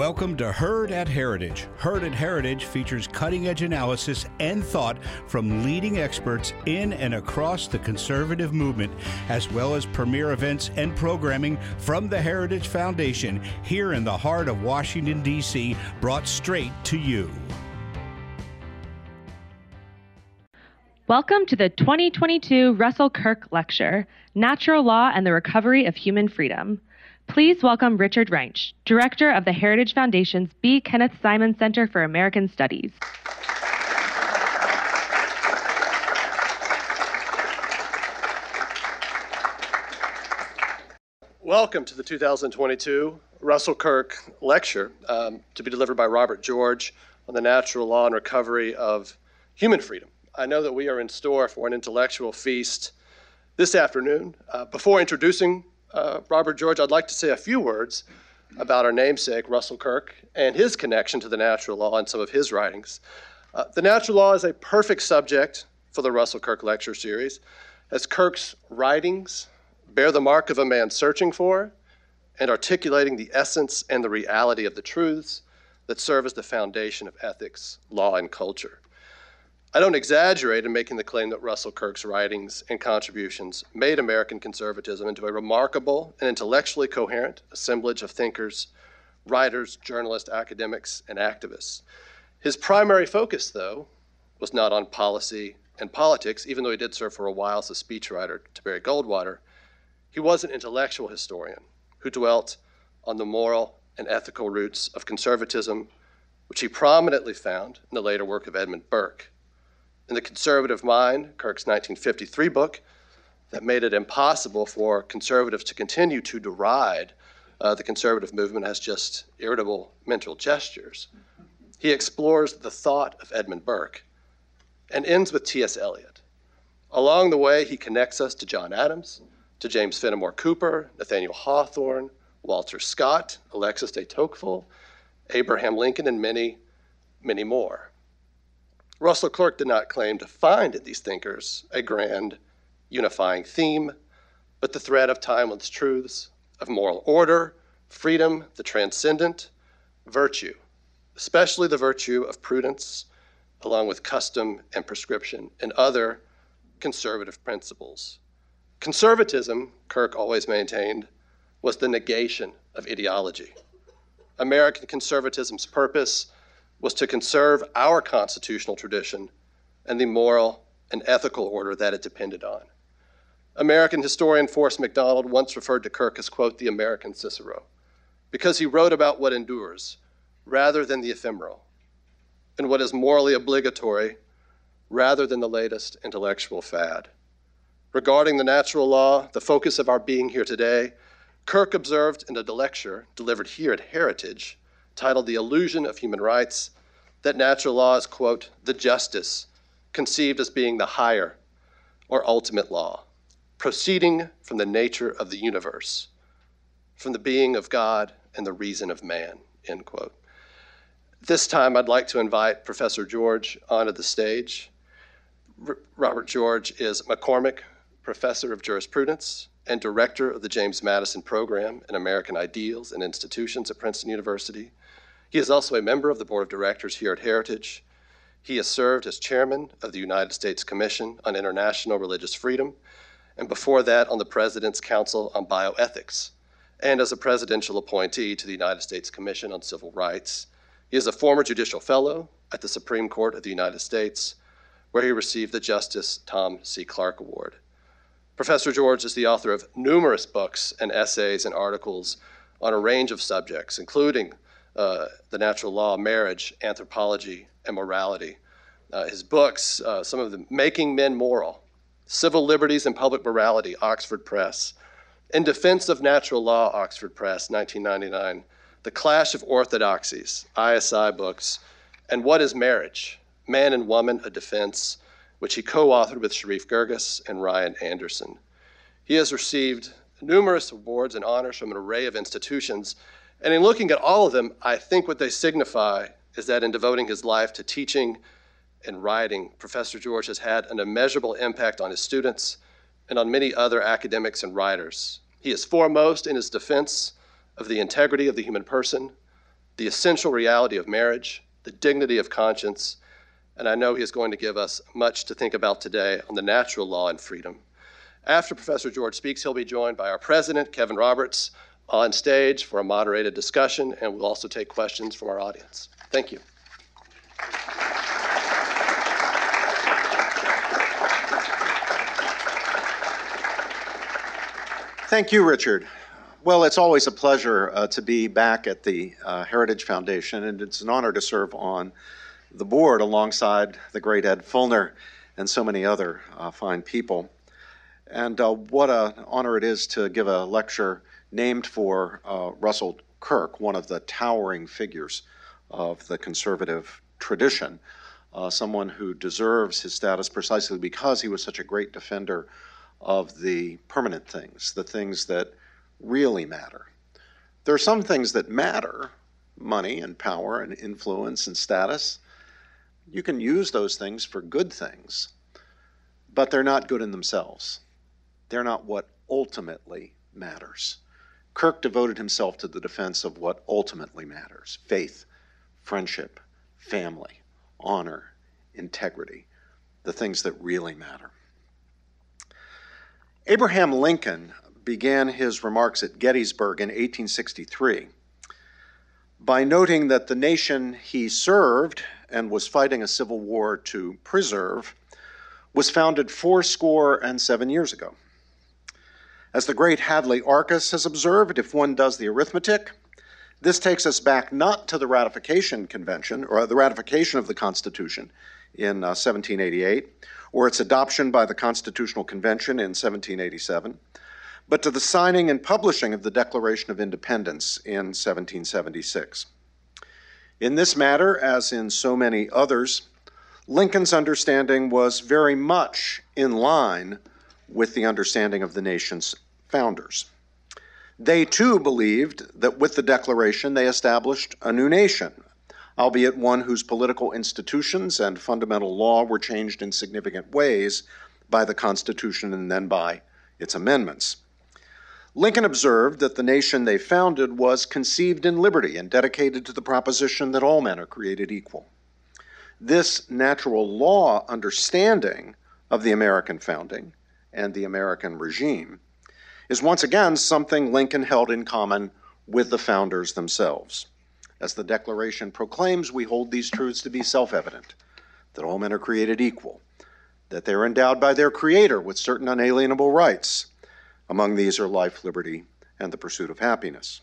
Welcome to Heard at Heritage. Heard at Heritage features cutting edge analysis and thought from leading experts in and across the conservative movement, as well as premier events and programming from the Heritage Foundation here in the heart of Washington, D.C., brought straight to you. Welcome to the 2022 Russell Kirk Lecture Natural Law and the Recovery of Human Freedom. Please welcome Richard Reinsch, Director of the Heritage Foundation's B. Kenneth Simon Center for American Studies. Welcome to the 2022 Russell Kirk Lecture um, to be delivered by Robert George on the natural law and recovery of human freedom. I know that we are in store for an intellectual feast this afternoon. Uh, before introducing uh, Robert George, I'd like to say a few words about our namesake, Russell Kirk, and his connection to the natural law and some of his writings. Uh, the natural law is a perfect subject for the Russell Kirk Lecture Series, as Kirk's writings bear the mark of a man searching for and articulating the essence and the reality of the truths that serve as the foundation of ethics, law, and culture. I don't exaggerate in making the claim that Russell Kirk's writings and contributions made American conservatism into a remarkable and intellectually coherent assemblage of thinkers, writers, journalists, academics, and activists. His primary focus, though, was not on policy and politics, even though he did serve for a while as a speechwriter to Barry Goldwater. He was an intellectual historian who dwelt on the moral and ethical roots of conservatism, which he prominently found in the later work of Edmund Burke in the conservative mind, Kirk's 1953 book, that made it impossible for conservatives to continue to deride uh, the conservative movement as just irritable mental gestures. He explores the thought of Edmund Burke and ends with T.S. Eliot. Along the way, he connects us to John Adams, to James Fenimore Cooper, Nathaniel Hawthorne, Walter Scott, Alexis de Tocqueville, Abraham Lincoln, and many, many more. Russell Kirk did not claim to find in these thinkers a grand unifying theme, but the thread of timeless truths of moral order, freedom, the transcendent, virtue, especially the virtue of prudence, along with custom and prescription and other conservative principles. Conservatism, Kirk always maintained, was the negation of ideology. American conservatism's purpose was to conserve our constitutional tradition and the moral and ethical order that it depended on. American historian Forrest McDonald once referred to Kirk as, quote, the American Cicero, because he wrote about what endures rather than the ephemeral, and what is morally obligatory rather than the latest intellectual fad. Regarding the natural law, the focus of our being here today, Kirk observed in a lecture delivered here at Heritage titled The Illusion of Human Rights, that natural law is, quote, the justice conceived as being the higher or ultimate law, proceeding from the nature of the universe, from the being of God and the reason of man, end quote. This time, I'd like to invite Professor George onto the stage. R- Robert George is McCormick Professor of Jurisprudence and Director of the James Madison Program in American Ideals and Institutions at Princeton University. He is also a member of the board of directors here at Heritage. He has served as chairman of the United States Commission on International Religious Freedom, and before that on the President's Council on Bioethics, and as a presidential appointee to the United States Commission on Civil Rights. He is a former judicial fellow at the Supreme Court of the United States, where he received the Justice Tom C. Clark Award. Professor George is the author of numerous books and essays and articles on a range of subjects, including uh, the natural law, marriage, anthropology, and morality. Uh, his books, uh, some of them, Making Men Moral, Civil Liberties and Public Morality, Oxford Press, In Defense of Natural Law, Oxford Press, 1999, The Clash of Orthodoxies, ISI Books, and What is Marriage? Man and Woman, A Defense, which he co authored with Sherif Girgis and Ryan Anderson. He has received numerous awards and honors from an array of institutions and in looking at all of them, I think what they signify is that in devoting his life to teaching and writing, Professor George has had an immeasurable impact on his students and on many other academics and writers. He is foremost in his defense of the integrity of the human person, the essential reality of marriage, the dignity of conscience, and I know he is going to give us much to think about today on the natural law and freedom. After Professor George speaks, he'll be joined by our president, Kevin Roberts, on stage for a moderated discussion, and we'll also take questions from our audience. Thank you. Thank you, Richard. Well, it's always a pleasure uh, to be back at the uh, Heritage Foundation, and it's an honor to serve on the board alongside the great Ed Feulner and so many other uh, fine people. And uh, what an honor it is to give a lecture named for uh, Russell Kirk, one of the towering figures of the conservative tradition, uh, someone who deserves his status precisely because he was such a great defender of the permanent things, the things that really matter. There are some things that matter money and power and influence and status. You can use those things for good things, but they're not good in themselves. They're not what ultimately matters. Kirk devoted himself to the defense of what ultimately matters faith, friendship, family, honor, integrity, the things that really matter. Abraham Lincoln began his remarks at Gettysburg in 1863 by noting that the nation he served and was fighting a civil war to preserve was founded fourscore and seven years ago. As the great Hadley Arkes has observed, if one does the arithmetic, this takes us back not to the ratification convention or the ratification of the Constitution in uh, 1788 or its adoption by the Constitutional Convention in 1787, but to the signing and publishing of the Declaration of Independence in 1776. In this matter, as in so many others, Lincoln's understanding was very much in line with the understanding of the nation's founders. They too believed that with the Declaration they established a new nation, albeit one whose political institutions and fundamental law were changed in significant ways by the Constitution and then by its amendments. Lincoln observed that the nation they founded was conceived in liberty and dedicated to the proposition that all men are created equal. This natural law understanding of the American founding and the American regime is once again something Lincoln held in common with the founders themselves. As the Declaration proclaims, we hold these truths to be self evident that all men are created equal, that they are endowed by their Creator with certain unalienable rights. Among these are life, liberty, and the pursuit of happiness.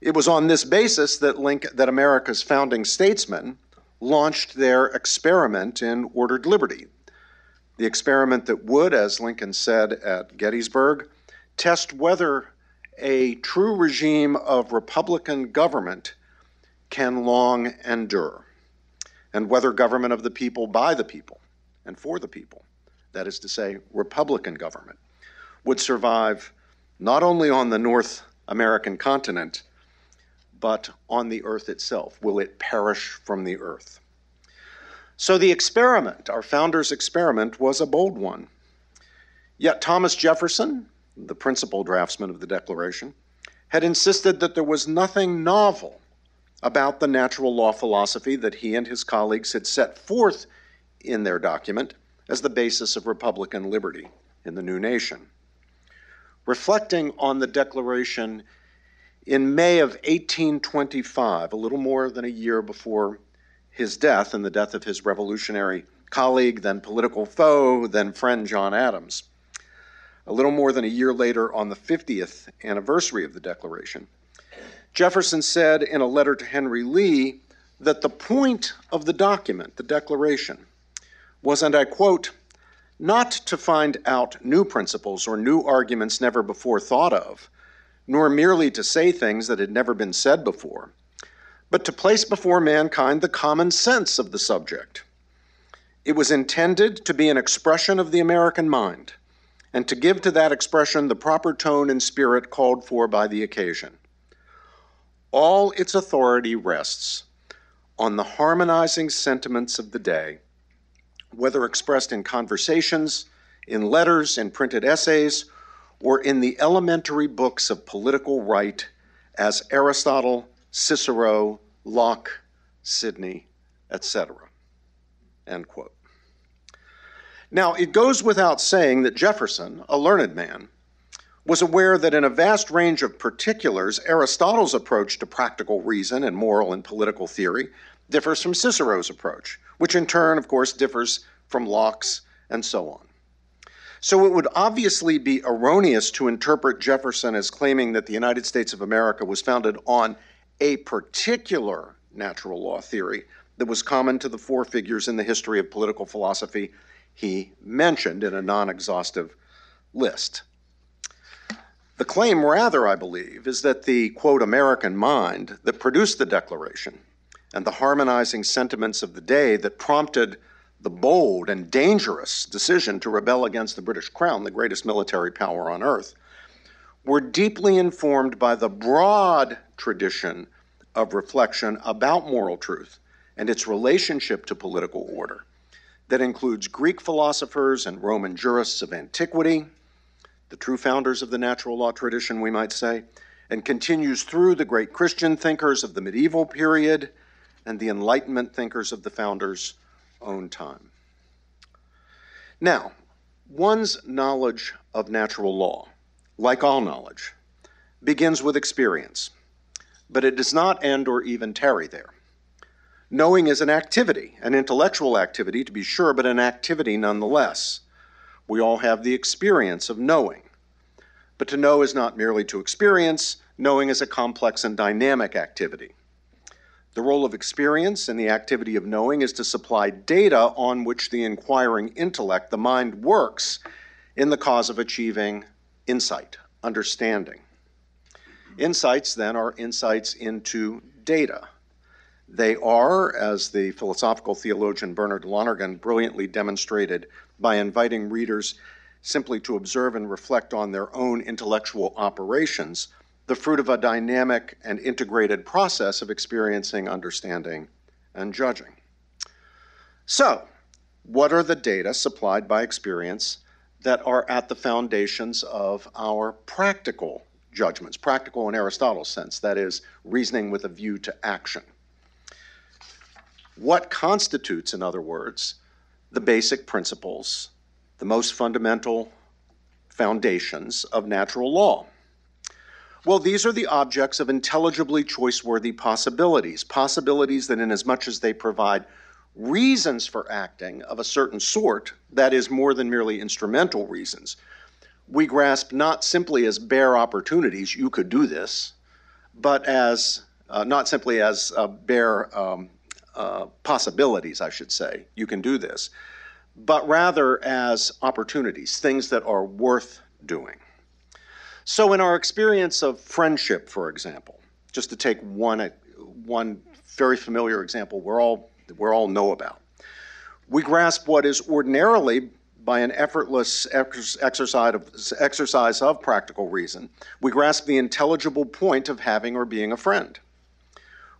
It was on this basis that, Lincoln, that America's founding statesmen launched their experiment in ordered liberty. The experiment that would, as Lincoln said at Gettysburg, test whether a true regime of Republican government can long endure, and whether government of the people by the people and for the people, that is to say, Republican government, would survive not only on the North American continent, but on the earth itself. Will it perish from the earth? So the experiment, our founders' experiment, was a bold one. Yet Thomas Jefferson, the principal draftsman of the Declaration, had insisted that there was nothing novel about the natural law philosophy that he and his colleagues had set forth in their document as the basis of Republican liberty in the new nation. Reflecting on the Declaration in May of 1825, a little more than a year before his death and the death of his revolutionary colleague, then political foe, then friend John Adams, a little more than a year later on the 50th anniversary of the Declaration, Jefferson said in a letter to Henry Lee that the point of the document, the Declaration, was, and I quote, not to find out new principles or new arguments never before thought of, nor merely to say things that had never been said before, but to place before mankind the common sense of the subject. It was intended to be an expression of the American mind, and to give to that expression the proper tone and spirit called for by the occasion all its authority rests on the harmonizing sentiments of the day, whether expressed in conversations, in letters, in printed essays, or in the elementary books of political right as Aristotle, Cicero, Locke, Sidney, etc. End quote. Now, it goes without saying that Jefferson, a learned man, was aware that in a vast range of particulars, Aristotle's approach to practical reason and moral and political theory differs from Cicero's approach, which in turn, of course, differs from Locke's and so on. So it would obviously be erroneous to interpret Jefferson as claiming that the United States of America was founded on a particular natural law theory that was common to the four figures in the history of political philosophy he mentioned in a non exhaustive list. The claim, rather, I believe, is that the, quote, American mind that produced the Declaration and the harmonizing sentiments of the day that prompted the bold and dangerous decision to rebel against the British Crown, the greatest military power on earth, were deeply informed by the broad tradition of reflection about moral truth and its relationship to political order that includes Greek philosophers and Roman jurists of antiquity the true founders of the natural law tradition, we might say, and continues through the great Christian thinkers of the medieval period and the Enlightenment thinkers of the founders' own time. Now, one's knowledge of natural law, like all knowledge, begins with experience, but it does not end or even tarry there. Knowing is an activity, an intellectual activity to be sure, but an activity nonetheless. We all have the experience of knowing. But to know is not merely to experience, knowing is a complex and dynamic activity. The role of experience in the activity of knowing is to supply data on which the inquiring intellect, the mind, works in the cause of achieving insight, understanding. Insights, then, are insights into data. They are, as the philosophical theologian Bernard Lonergan brilliantly demonstrated by inviting readers simply to observe and reflect on their own intellectual operations, the fruit of a dynamic and integrated process of experiencing, understanding, and judging. So, what are the data supplied by experience that are at the foundations of our practical judgments, practical in Aristotle's sense, that is, reasoning with a view to action? What constitutes, in other words, the basic principles, the most fundamental foundations of natural law? Well, these are the objects of intelligibly choice-worthy possibilities, possibilities that, in as much as they provide reasons for acting of a certain sort, that is, more than merely instrumental reasons, we grasp not simply as bare opportunities, you could do this, but as uh, not simply as uh, bare um, uh, possibilities, I should say, you can do this, but rather as opportunities, things that are worth doing. So, in our experience of friendship, for example, just to take one, one very familiar example we're all, we're all know about, we grasp what is ordinarily by an effortless exercise of, exercise of practical reason, we grasp the intelligible point of having or being a friend.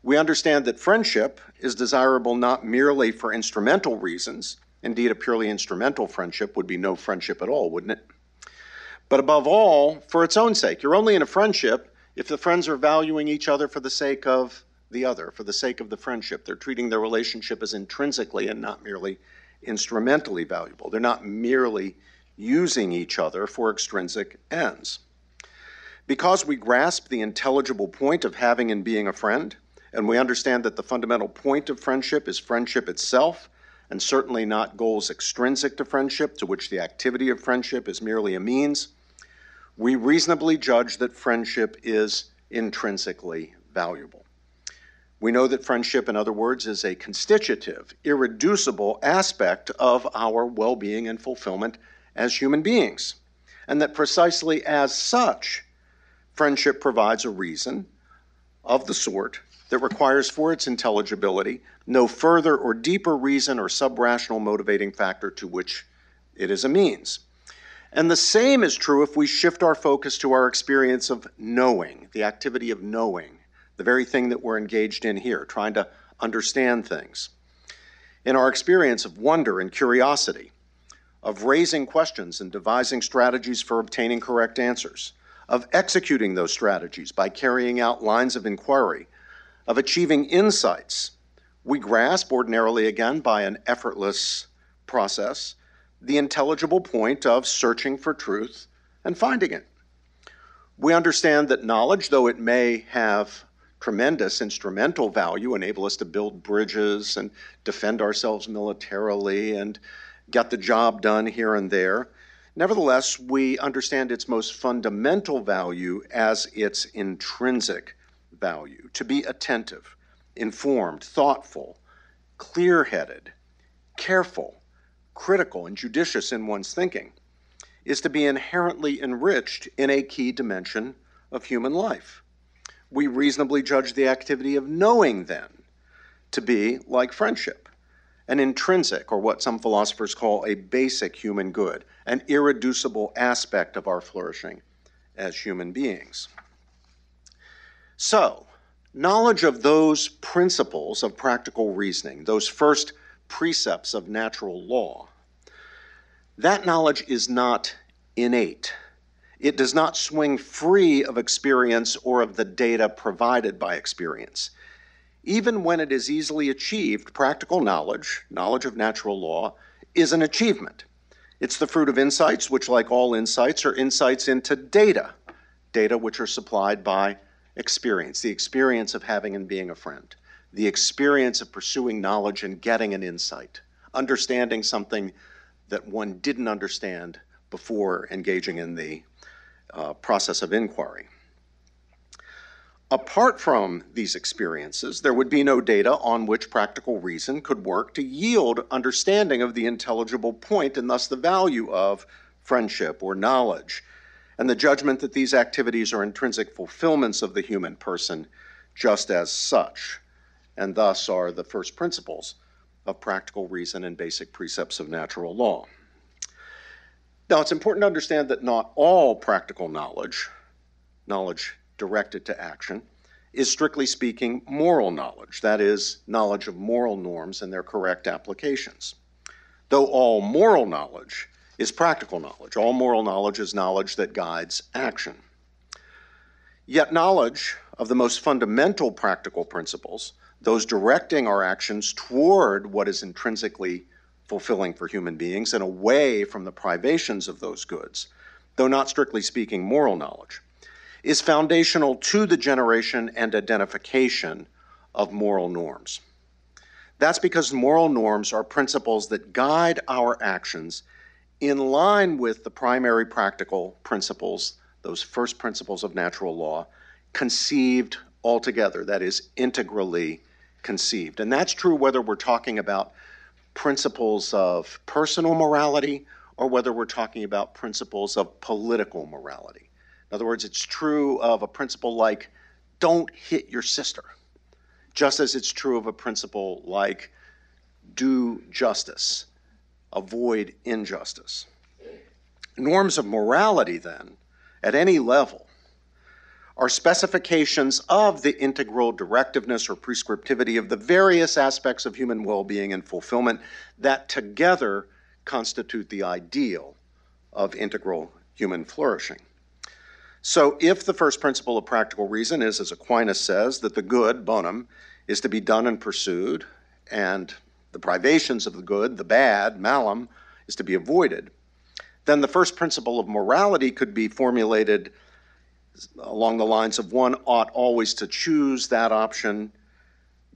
We understand that friendship is desirable not merely for instrumental reasons. Indeed, a purely instrumental friendship would be no friendship at all, wouldn't it? But above all, for its own sake. You're only in a friendship if the friends are valuing each other for the sake of the other, for the sake of the friendship. They're treating their relationship as intrinsically and not merely instrumentally valuable. They're not merely using each other for extrinsic ends. Because we grasp the intelligible point of having and being a friend, and we understand that the fundamental point of friendship is friendship itself, and certainly not goals extrinsic to friendship, to which the activity of friendship is merely a means. We reasonably judge that friendship is intrinsically valuable. We know that friendship, in other words, is a constitutive, irreducible aspect of our well being and fulfillment as human beings, and that precisely as such, friendship provides a reason of the sort that requires for its intelligibility no further or deeper reason or subrational motivating factor to which it is a means. And the same is true if we shift our focus to our experience of knowing, the activity of knowing, the very thing that we're engaged in here, trying to understand things. In our experience of wonder and curiosity, of raising questions and devising strategies for obtaining correct answers, of executing those strategies by carrying out lines of inquiry of achieving insights. We grasp, ordinarily again by an effortless process, the intelligible point of searching for truth and finding it. We understand that knowledge, though it may have tremendous instrumental value, enable us to build bridges and defend ourselves militarily and get the job done here and there. Nevertheless, we understand its most fundamental value as its intrinsic value to be attentive, informed, thoughtful, clear headed, careful, critical, and judicious in one's thinking is to be inherently enriched in a key dimension of human life. We reasonably judge the activity of knowing, then, to be like friendship, an intrinsic, or what some philosophers call a basic human good, an irreducible aspect of our flourishing as human beings. So, knowledge of those principles of practical reasoning, those first precepts of natural law, that knowledge is not innate. It does not swing free of experience or of the data provided by experience. Even when it is easily achieved, practical knowledge, knowledge of natural law, is an achievement. It's the fruit of insights, which, like all insights, are insights into data, data which are supplied by experience, the experience of having and being a friend, the experience of pursuing knowledge and getting an insight, understanding something that one didn't understand before engaging in the uh, process of inquiry. Apart from these experiences, there would be no data on which practical reason could work to yield understanding of the intelligible point and thus the value of friendship or knowledge, and the judgment that these activities are intrinsic fulfillments of the human person just as such, and thus are the first principles of practical reason and basic precepts of natural law. Now, it's important to understand that not all practical knowledge, knowledge directed to action, is strictly speaking moral knowledge, that is, knowledge of moral norms and their correct applications. Though all moral knowledge is practical knowledge, all moral knowledge is knowledge that guides action. Yet, knowledge of the most fundamental practical principles, those directing our actions toward what is intrinsically fulfilling for human beings and away from the privations of those goods, though not strictly speaking moral knowledge, is foundational to the generation and identification of moral norms. That's because moral norms are principles that guide our actions in line with the primary practical principles, those first principles of natural law, conceived altogether, that is, integrally conceived. And that's true whether we're talking about principles of personal morality or whether we're talking about principles of political morality. In other words, it's true of a principle like don't hit your sister, just as it's true of a principle like do justice, avoid injustice. Norms of morality, then, at any level, are specifications of the integral directiveness or prescriptivity of the various aspects of human well being and fulfillment that together constitute the ideal of integral human flourishing. So, if the first principle of practical reason is, as Aquinas says, that the good, bonum, is to be done and pursued, and the privations of the good, the bad, malum, is to be avoided, then the first principle of morality could be formulated along the lines of one ought always to choose that option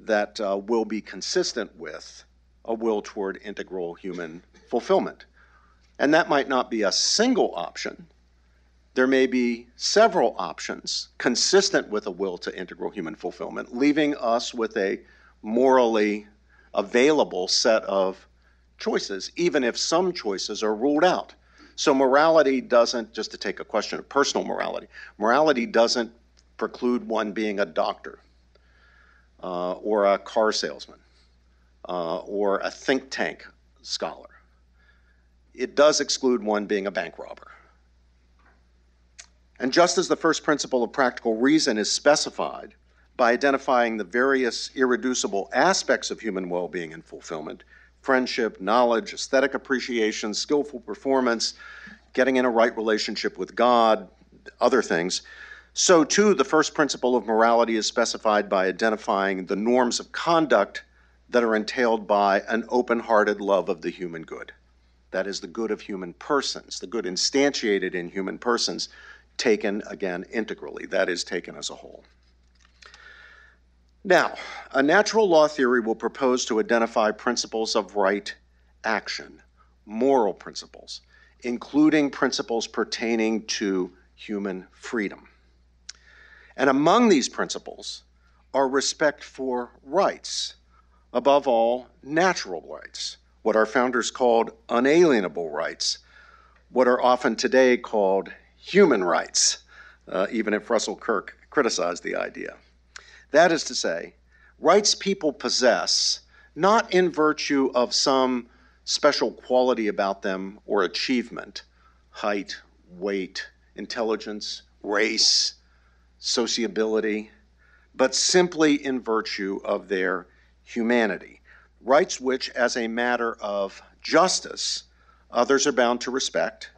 that uh, will be consistent with a will toward integral human fulfillment. And that might not be a single option. There may be several options consistent with a will to integral human fulfillment, leaving us with a morally available set of choices, even if some choices are ruled out. So morality doesn't, just to take a question of personal morality, morality doesn't preclude one being a doctor uh, or a car salesman uh, or a think tank scholar. It does exclude one being a bank robber. And just as the first principle of practical reason is specified by identifying the various irreducible aspects of human well being and fulfillment, friendship, knowledge, aesthetic appreciation, skillful performance, getting in a right relationship with God, other things. So, too, the first principle of morality is specified by identifying the norms of conduct that are entailed by an open hearted love of the human good. That is, the good of human persons, the good instantiated in human persons, taken again integrally, that is, taken as a whole. Now, a natural law theory will propose to identify principles of right action, moral principles, including principles pertaining to human freedom. And among these principles are respect for rights, above all, natural rights, what our founders called unalienable rights, what are often today called human rights, uh, even if Russell Kirk criticized the idea. That is to say, rights people possess not in virtue of some special quality about them or achievement height, weight, intelligence, race, sociability, but simply in virtue of their humanity. Rights which, as a matter of justice, others are bound to respect,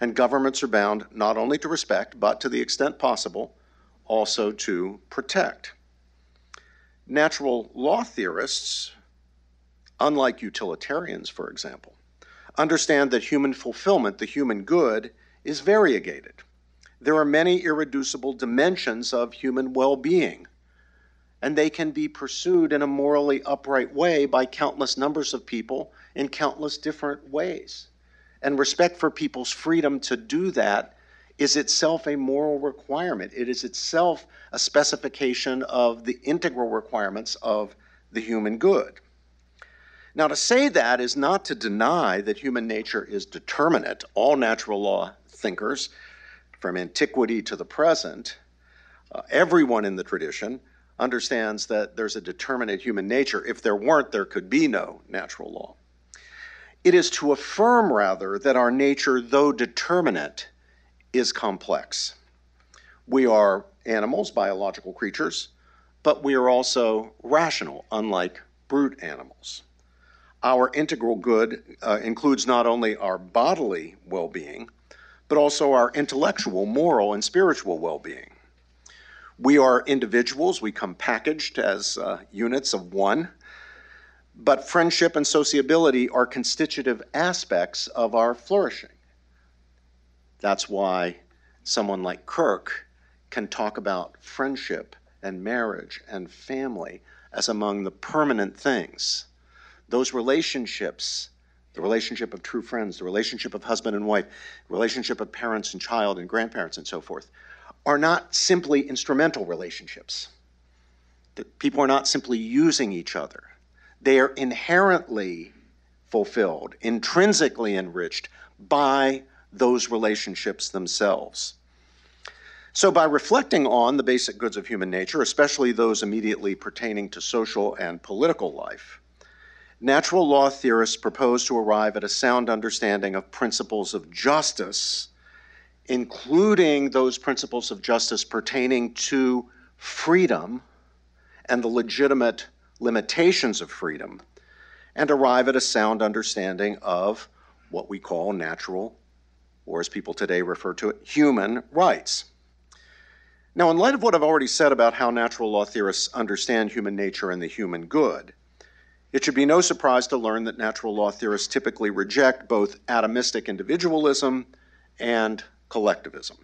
and governments are bound not only to respect, but to the extent possible, also to protect. Natural law theorists, unlike utilitarians, for example, understand that human fulfillment, the human good, is variegated there are many irreducible dimensions of human well being, and they can be pursued in a morally upright way by countless numbers of people in countless different ways. And respect for people's freedom to do that is itself a moral requirement. It is itself a specification of the integral requirements of the human good. Now, to say that is not to deny that human nature is determinate. All natural law thinkers from antiquity to the present, uh, everyone in the tradition understands that there's a determinate human nature. If there weren't, there could be no natural law. It is to affirm, rather, that our nature, though determinate, is complex. We are animals, biological creatures, but we are also rational, unlike brute animals. Our integral good uh, includes not only our bodily well being, but also our intellectual, moral, and spiritual well being. We are individuals, we come packaged as uh, units of one, but friendship and sociability are constitutive aspects of our flourishing. That's why someone like Kirk can talk about friendship and marriage and family as among the permanent things. Those relationships the relationship of true friends, the relationship of husband and wife, relationship of parents and child and grandparents and so forth, are not simply instrumental relationships. People are not simply using each other. They are inherently fulfilled, intrinsically enriched by those relationships themselves. So, by reflecting on the basic goods of human nature, especially those immediately pertaining to social and political life, natural law theorists propose to arrive at a sound understanding of principles of justice, including those principles of justice pertaining to freedom and the legitimate limitations of freedom, and arrive at a sound understanding of what we call natural, or as people today refer to it, human rights. Now, in light of what I've already said about how natural law theorists understand human nature and the human good, it should be no surprise to learn that natural law theorists typically reject both atomistic individualism and collectivism.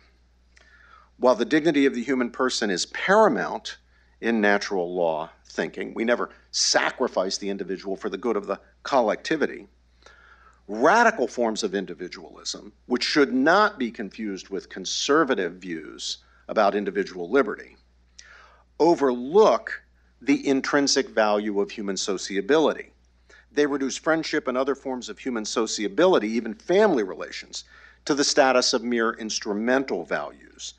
While the dignity of the human person is paramount in natural law thinking, we never sacrifice the individual for the good of the collectivity. Radical forms of individualism, which should not be confused with conservative views about individual liberty, overlook the intrinsic value of human sociability. They reduce friendship and other forms of human sociability, even family relations, to the status of mere instrumental values,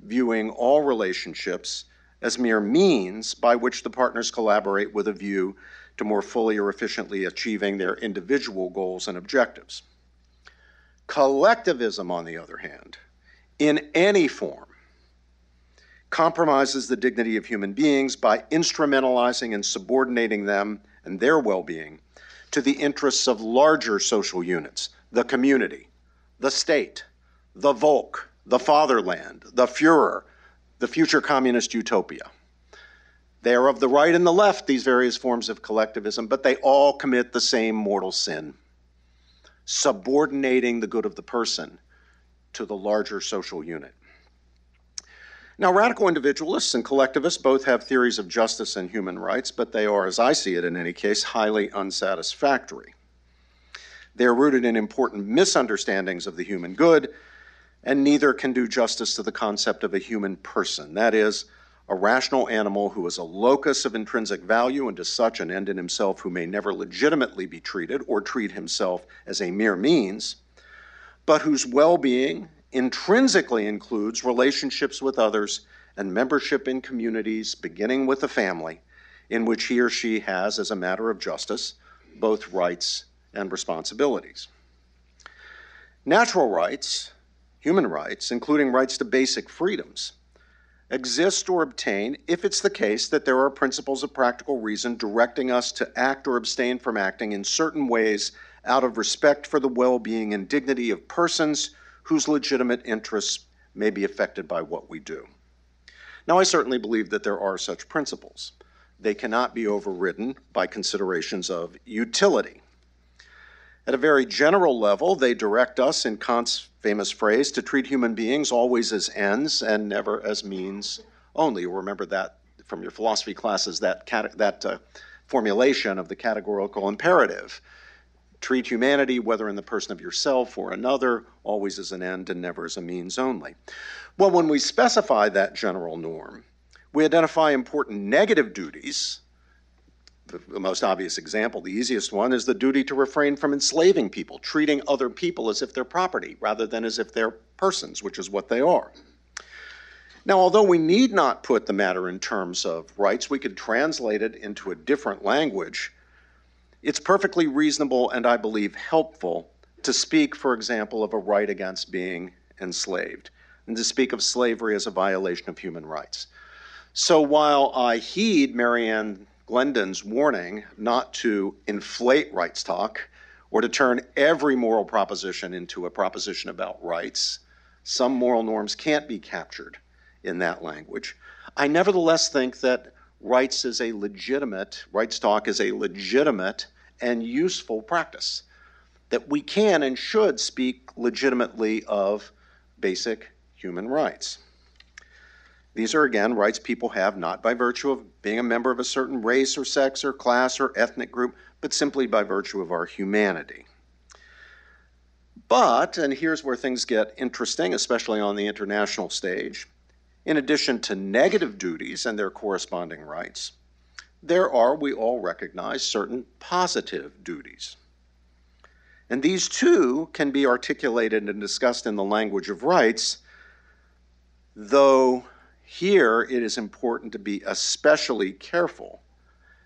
viewing all relationships as mere means by which the partners collaborate with a view to more fully or efficiently achieving their individual goals and objectives. Collectivism, on the other hand, in any form, compromises the dignity of human beings by instrumentalizing and subordinating them and their well being to the interests of larger social units, the community, the state, the Volk, the fatherland, the Fuhrer, the future communist utopia. They are of the right and the left, these various forms of collectivism, but they all commit the same mortal sin subordinating the good of the person to the larger social unit. Now, radical individualists and collectivists both have theories of justice and human rights, but they are, as I see it in any case, highly unsatisfactory. They are rooted in important misunderstandings of the human good, and neither can do justice to the concept of a human person. That is, a rational animal who is a locus of intrinsic value and to such an end in himself who may never legitimately be treated or treat himself as a mere means, but whose well being intrinsically includes relationships with others and membership in communities, beginning with the family, in which he or she has, as a matter of justice, both rights and responsibilities. Natural rights, human rights, including rights to basic freedoms, exist or obtain if it's the case that there are principles of practical reason directing us to act or abstain from acting in certain ways out of respect for the well being and dignity of persons whose legitimate interests may be affected by what we do. Now, I certainly believe that there are such principles. They cannot be overridden by considerations of utility. At a very general level, they direct us, in Kant's famous phrase, to treat human beings always as ends and never as means only. You'll remember that from your philosophy classes, that, that uh, formulation of the categorical imperative. Treat humanity, whether in the person of yourself or another, always as an end and never as a means only. Well, when we specify that general norm, we identify important negative duties the most obvious example, the easiest one, is the duty to refrain from enslaving people, treating other people as if they're property rather than as if they're persons, which is what they are. Now, although we need not put the matter in terms of rights, we could translate it into a different language. It's perfectly reasonable and I believe helpful to speak, for example, of a right against being enslaved and to speak of slavery as a violation of human rights. So while I heed Mary Ann Glendon's warning not to inflate rights talk or to turn every moral proposition into a proposition about rights. Some moral norms can't be captured in that language. I nevertheless think that rights is a legitimate, rights talk is a legitimate and useful practice. That we can and should speak legitimately of basic human rights. These are, again, rights people have not by virtue of being a member of a certain race or sex or class or ethnic group, but simply by virtue of our humanity. But, and here's where things get interesting, especially on the international stage, in addition to negative duties and their corresponding rights, there are, we all recognize, certain positive duties. And these too can be articulated and discussed in the language of rights, though here, it is important to be especially careful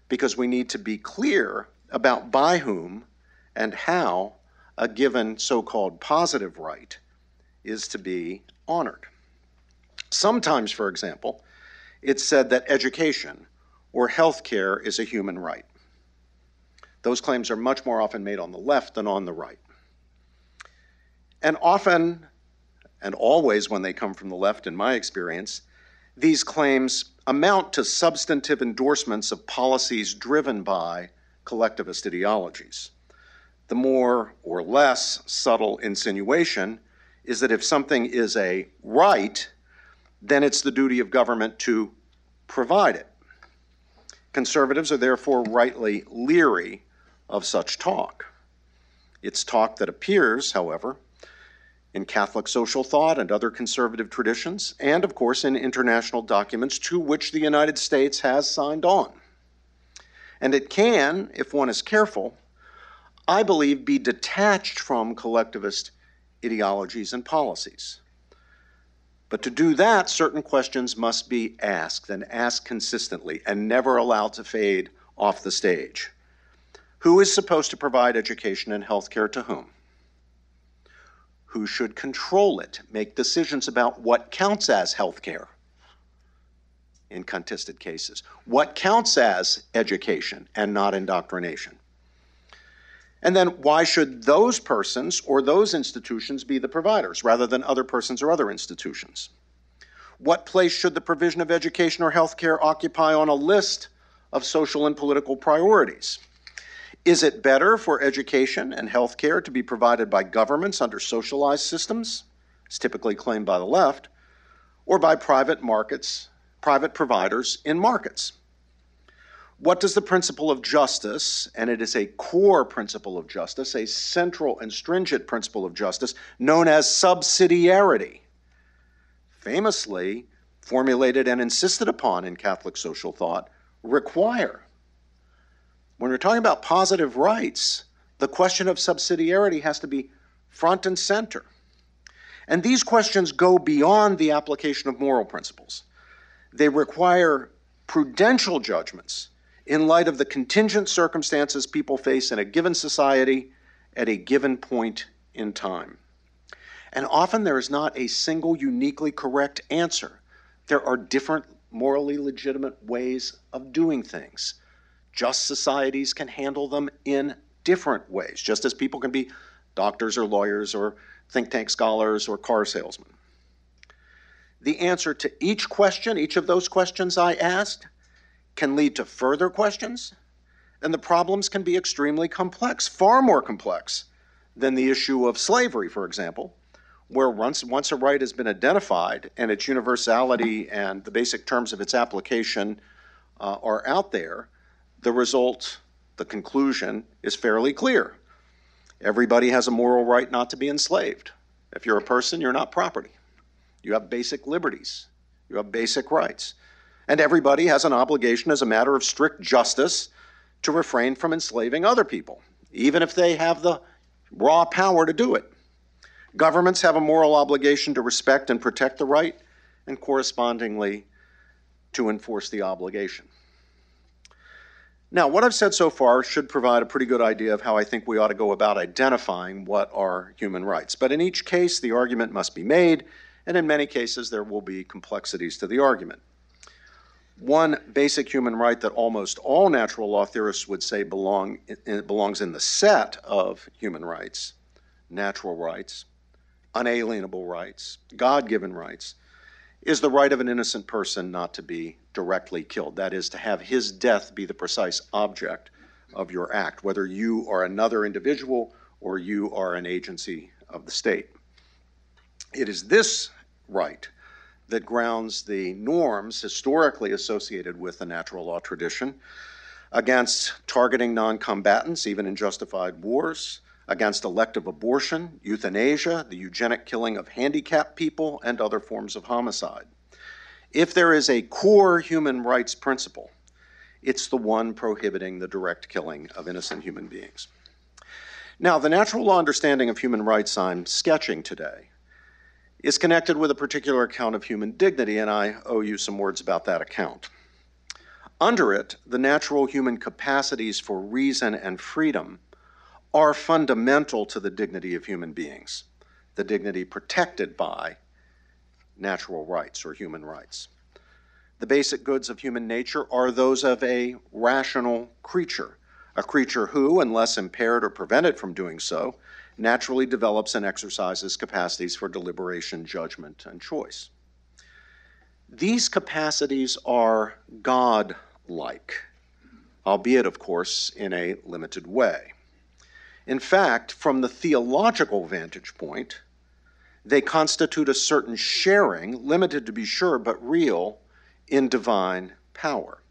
because we need to be clear about by whom and how a given so called positive right is to be honored. Sometimes, for example, it's said that education or health care is a human right. Those claims are much more often made on the left than on the right. And often, and always when they come from the left, in my experience, these claims amount to substantive endorsements of policies driven by collectivist ideologies. The more or less subtle insinuation is that if something is a right, then it's the duty of government to provide it. Conservatives are therefore rightly leery of such talk. It's talk that appears, however, in Catholic social thought and other conservative traditions, and of course in international documents to which the United States has signed on. And it can, if one is careful, I believe, be detached from collectivist ideologies and policies. But to do that, certain questions must be asked and asked consistently and never allowed to fade off the stage. Who is supposed to provide education and health care to whom? Who should control it, make decisions about what counts as health care in contested cases, what counts as education and not indoctrination. And then why should those persons or those institutions be the providers rather than other persons or other institutions? What place should the provision of education or health care occupy on a list of social and political priorities? Is it better for education and health care to be provided by governments under socialized systems, as typically claimed by the left, or by private markets, private providers in markets? What does the principle of justice, and it is a core principle of justice, a central and stringent principle of justice, known as subsidiarity, famously formulated and insisted upon in Catholic social thought, require? When we're talking about positive rights, the question of subsidiarity has to be front and center. And these questions go beyond the application of moral principles. They require prudential judgments in light of the contingent circumstances people face in a given society at a given point in time. And often there is not a single uniquely correct answer. There are different morally legitimate ways of doing things. Just societies can handle them in different ways, just as people can be doctors or lawyers or think tank scholars or car salesmen. The answer to each question, each of those questions I asked, can lead to further questions, and the problems can be extremely complex, far more complex than the issue of slavery, for example, where once, once a right has been identified and its universality and the basic terms of its application uh, are out there, the result, the conclusion, is fairly clear. Everybody has a moral right not to be enslaved. If you're a person, you're not property. You have basic liberties, you have basic rights. And everybody has an obligation, as a matter of strict justice, to refrain from enslaving other people, even if they have the raw power to do it. Governments have a moral obligation to respect and protect the right, and correspondingly, to enforce the obligation. Now, what I've said so far should provide a pretty good idea of how I think we ought to go about identifying what are human rights. But in each case, the argument must be made, and in many cases, there will be complexities to the argument. One basic human right that almost all natural law theorists would say belong, eh, belongs in the set of human rights, natural rights, unalienable rights, God given rights, is the right of an innocent person not to be directly killed. That is, to have his death be the precise object of your act, whether you are another individual or you are an agency of the state. It is this right that grounds the norms historically associated with the natural law tradition against targeting non combatants, even in justified wars, against elective abortion, euthanasia, the eugenic killing of handicapped people, and other forms of homicide. If there is a core human rights principle, it's the one prohibiting the direct killing of innocent human beings. Now, the natural law understanding of human rights I'm sketching today is connected with a particular account of human dignity, and I owe you some words about that account. Under it, the natural human capacities for reason and freedom are fundamental to the dignity of human beings, the dignity protected by natural rights or human rights. The basic goods of human nature are those of a rational creature, a creature who, unless impaired or prevented from doing so, naturally develops and exercises capacities for deliberation, judgment, and choice. These capacities are God like, albeit, of course, in a limited way. In fact, from the theological vantage point, they constitute a certain sharing, limited to be sure, but real, in divine power.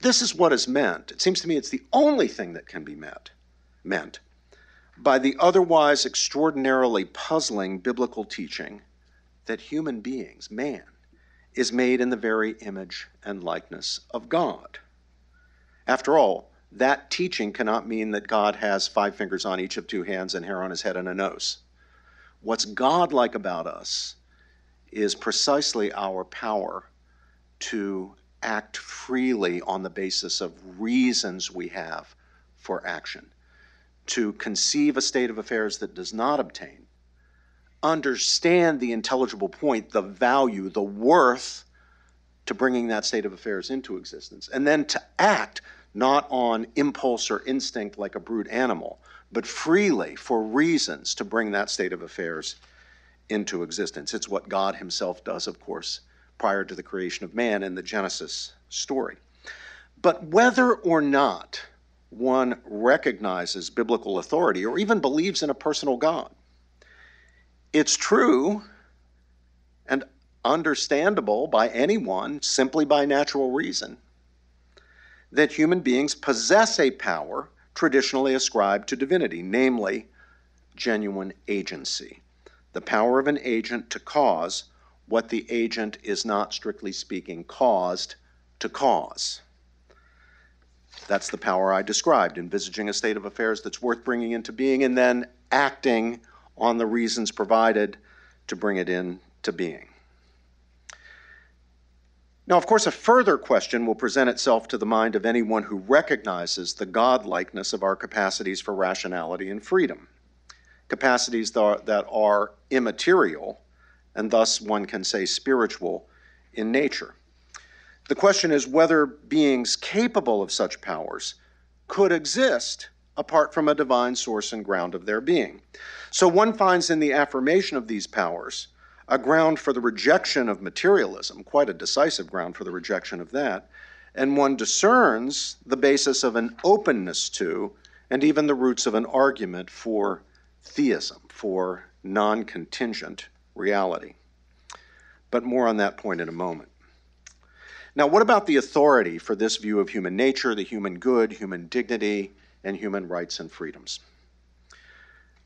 This is what is meant. It seems to me it's the only thing that can be met, meant by the otherwise extraordinarily puzzling biblical teaching that human beings, man, is made in the very image and likeness of God. After all, that teaching cannot mean that God has five fingers on each of two hands and hair on his head and a nose. What's God-like about us is precisely our power to act freely on the basis of reasons we have for action, to conceive a state of affairs that does not obtain, understand the intelligible point, the value, the worth to bringing that state of affairs into existence, and then to act not on impulse or instinct like a brute animal, but freely for reasons to bring that state of affairs into existence. It's what God Himself does, of course, prior to the creation of man in the Genesis story. But whether or not one recognizes biblical authority or even believes in a personal God, it's true and understandable by anyone simply by natural reason that human beings possess a power traditionally ascribed to divinity, namely genuine agency. The power of an agent to cause what the agent is not, strictly speaking, caused to cause. That's the power I described, envisaging a state of affairs that's worth bringing into being and then acting on the reasons provided to bring it into being. Now, of course, a further question will present itself to the mind of anyone who recognizes the godlikeness of our capacities for rationality and freedom, capacities that are immaterial and thus one can say spiritual in nature. The question is whether beings capable of such powers could exist apart from a divine source and ground of their being. So one finds in the affirmation of these powers a ground for the rejection of materialism, quite a decisive ground for the rejection of that, and one discerns the basis of an openness to and even the roots of an argument for theism, for non contingent reality. But more on that point in a moment. Now, what about the authority for this view of human nature, the human good, human dignity, and human rights and freedoms?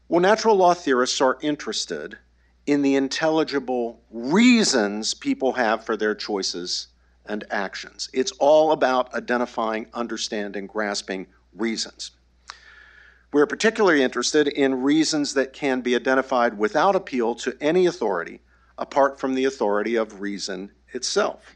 Well, natural law theorists are interested in the intelligible reasons people have for their choices and actions. It's all about identifying, understanding, grasping reasons. We're particularly interested in reasons that can be identified without appeal to any authority apart from the authority of reason itself.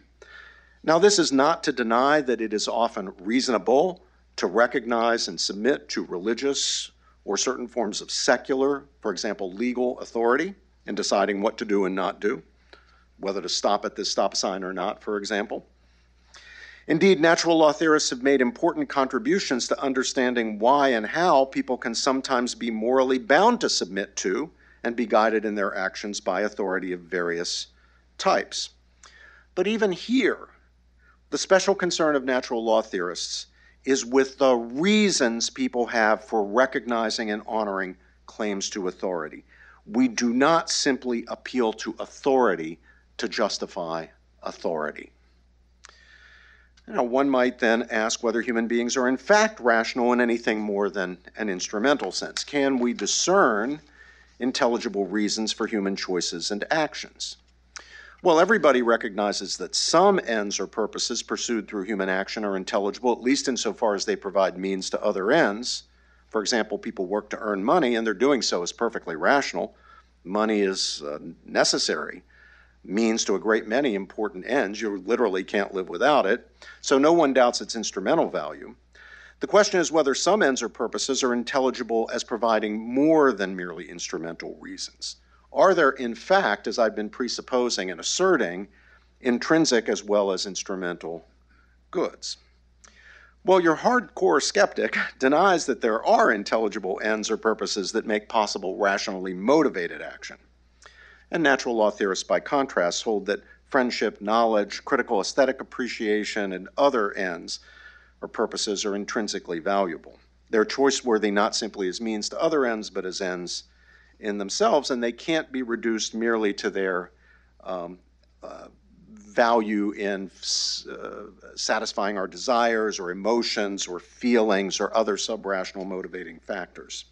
Now, this is not to deny that it is often reasonable to recognize and submit to religious or certain forms of secular, for example, legal authority in deciding what to do and not do, whether to stop at this stop sign or not, for example. Indeed, natural law theorists have made important contributions to understanding why and how people can sometimes be morally bound to submit to and be guided in their actions by authority of various types. But even here, the special concern of natural law theorists is with the reasons people have for recognizing and honoring claims to authority we do not simply appeal to authority to justify authority. Now, one might then ask whether human beings are in fact rational in anything more than an instrumental sense. Can we discern intelligible reasons for human choices and actions? Well, everybody recognizes that some ends or purposes pursued through human action are intelligible, at least insofar as they provide means to other ends. For example, people work to earn money, and their doing so is perfectly rational. Money is necessary means to a great many important ends. You literally can't live without it. So no one doubts its instrumental value. The question is whether some ends or purposes are intelligible as providing more than merely instrumental reasons. Are there, in fact, as I've been presupposing and asserting, intrinsic as well as instrumental goods? Well, your hardcore skeptic denies that there are intelligible ends or purposes that make possible rationally motivated action. And natural law theorists, by contrast, hold that friendship, knowledge, critical aesthetic appreciation, and other ends or purposes are intrinsically valuable. They're choice worthy not simply as means to other ends, but as ends in themselves, and they can't be reduced merely to their um, uh, value in uh, satisfying our desires or emotions or feelings or other subrational motivating factors.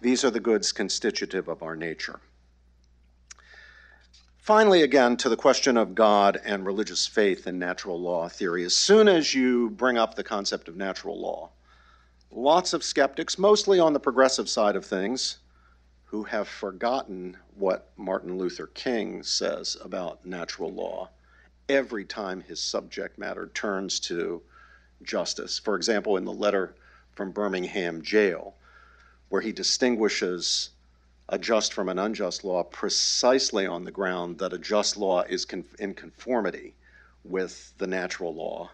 These are the goods constitutive of our nature. Finally, again, to the question of God and religious faith in natural law theory. As soon as you bring up the concept of natural law, lots of skeptics, mostly on the progressive side of things, who have forgotten what Martin Luther King says about natural law every time his subject matter turns to justice. For example, in the letter from Birmingham jail, where he distinguishes a just from an unjust law precisely on the ground that a just law is in conformity with the natural law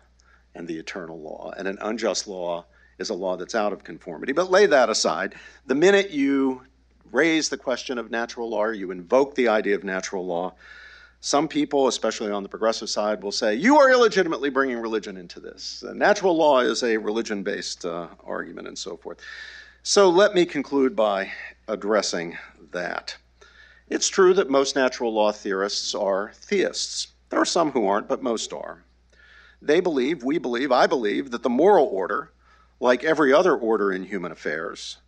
and the eternal law, and an unjust law is a law that's out of conformity. But lay that aside. The minute you raise the question of natural law, you invoke the idea of natural law, some people, especially on the progressive side, will say, You are illegitimately bringing religion into this. Natural law is a religion based uh, argument and so forth. So let me conclude by addressing that. It's true that most natural law theorists are theists. There are some who aren't, but most are. They believe, we believe, I believe, that the moral order, like every other order in human affairs,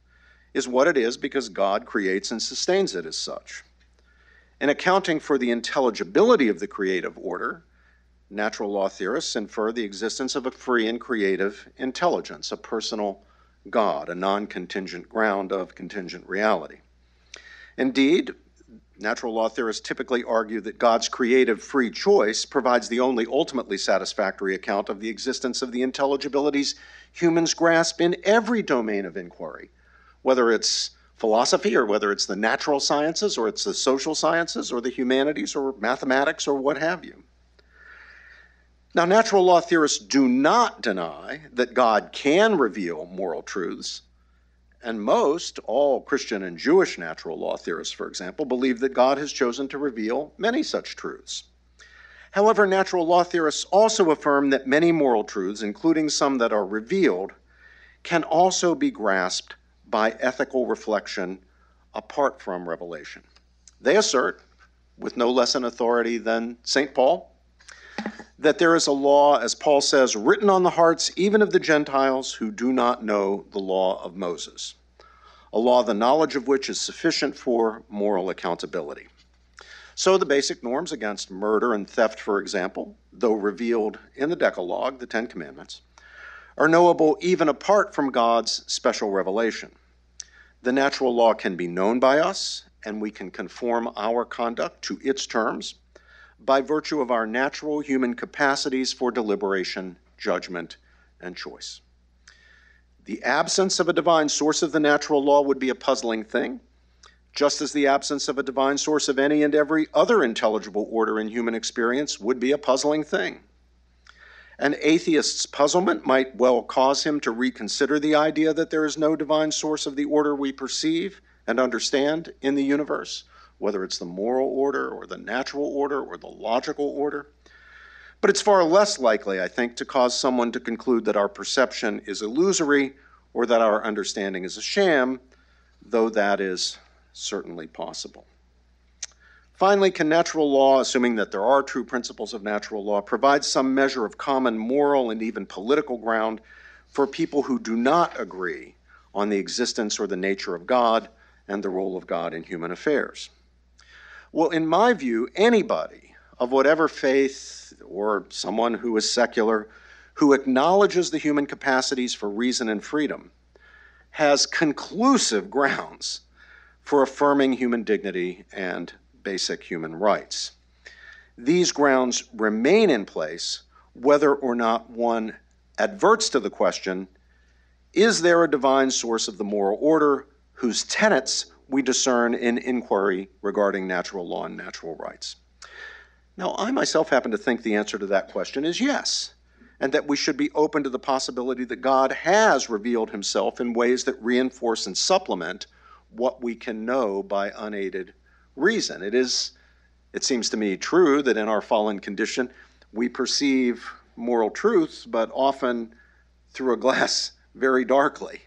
is what it is because God creates and sustains it as such. In accounting for the intelligibility of the creative order, natural law theorists infer the existence of a free and creative intelligence, a personal God, a non contingent ground of contingent reality. Indeed, natural law theorists typically argue that God's creative free choice provides the only ultimately satisfactory account of the existence of the intelligibilities humans grasp in every domain of inquiry, whether it's philosophy or whether it's the natural sciences or it's the social sciences or the humanities or mathematics or what have you. Now, natural law theorists do not deny that God can reveal moral truths, and most, all Christian and Jewish natural law theorists, for example, believe that God has chosen to reveal many such truths. However, natural law theorists also affirm that many moral truths, including some that are revealed, can also be grasped by ethical reflection apart from revelation. They assert, with no less an authority than St. Paul, that there is a law, as Paul says, written on the hearts even of the Gentiles who do not know the law of Moses, a law the knowledge of which is sufficient for moral accountability. So, the basic norms against murder and theft, for example, though revealed in the Decalogue, the Ten Commandments, are knowable even apart from God's special revelation. The natural law can be known by us, and we can conform our conduct to its terms by virtue of our natural human capacities for deliberation, judgment, and choice. The absence of a divine source of the natural law would be a puzzling thing, just as the absence of a divine source of any and every other intelligible order in human experience would be a puzzling thing. An atheist's puzzlement might well cause him to reconsider the idea that there is no divine source of the order we perceive and understand in the universe, whether it's the moral order or the natural order or the logical order. But it's far less likely, I think, to cause someone to conclude that our perception is illusory or that our understanding is a sham, though that is certainly possible. Finally, can natural law, assuming that there are true principles of natural law, provide some measure of common moral and even political ground for people who do not agree on the existence or the nature of God and the role of God in human affairs? Well, in my view, anybody of whatever faith or someone who is secular who acknowledges the human capacities for reason and freedom has conclusive grounds for affirming human dignity and basic human rights. These grounds remain in place whether or not one adverts to the question is there a divine source of the moral order whose tenets we discern in inquiry regarding natural law and natural rights? Now, I myself happen to think the answer to that question is yes, and that we should be open to the possibility that God has revealed himself in ways that reinforce and supplement what we can know by unaided reason. It is, it seems to me, true that in our fallen condition we perceive moral truths, but often through a glass very darkly,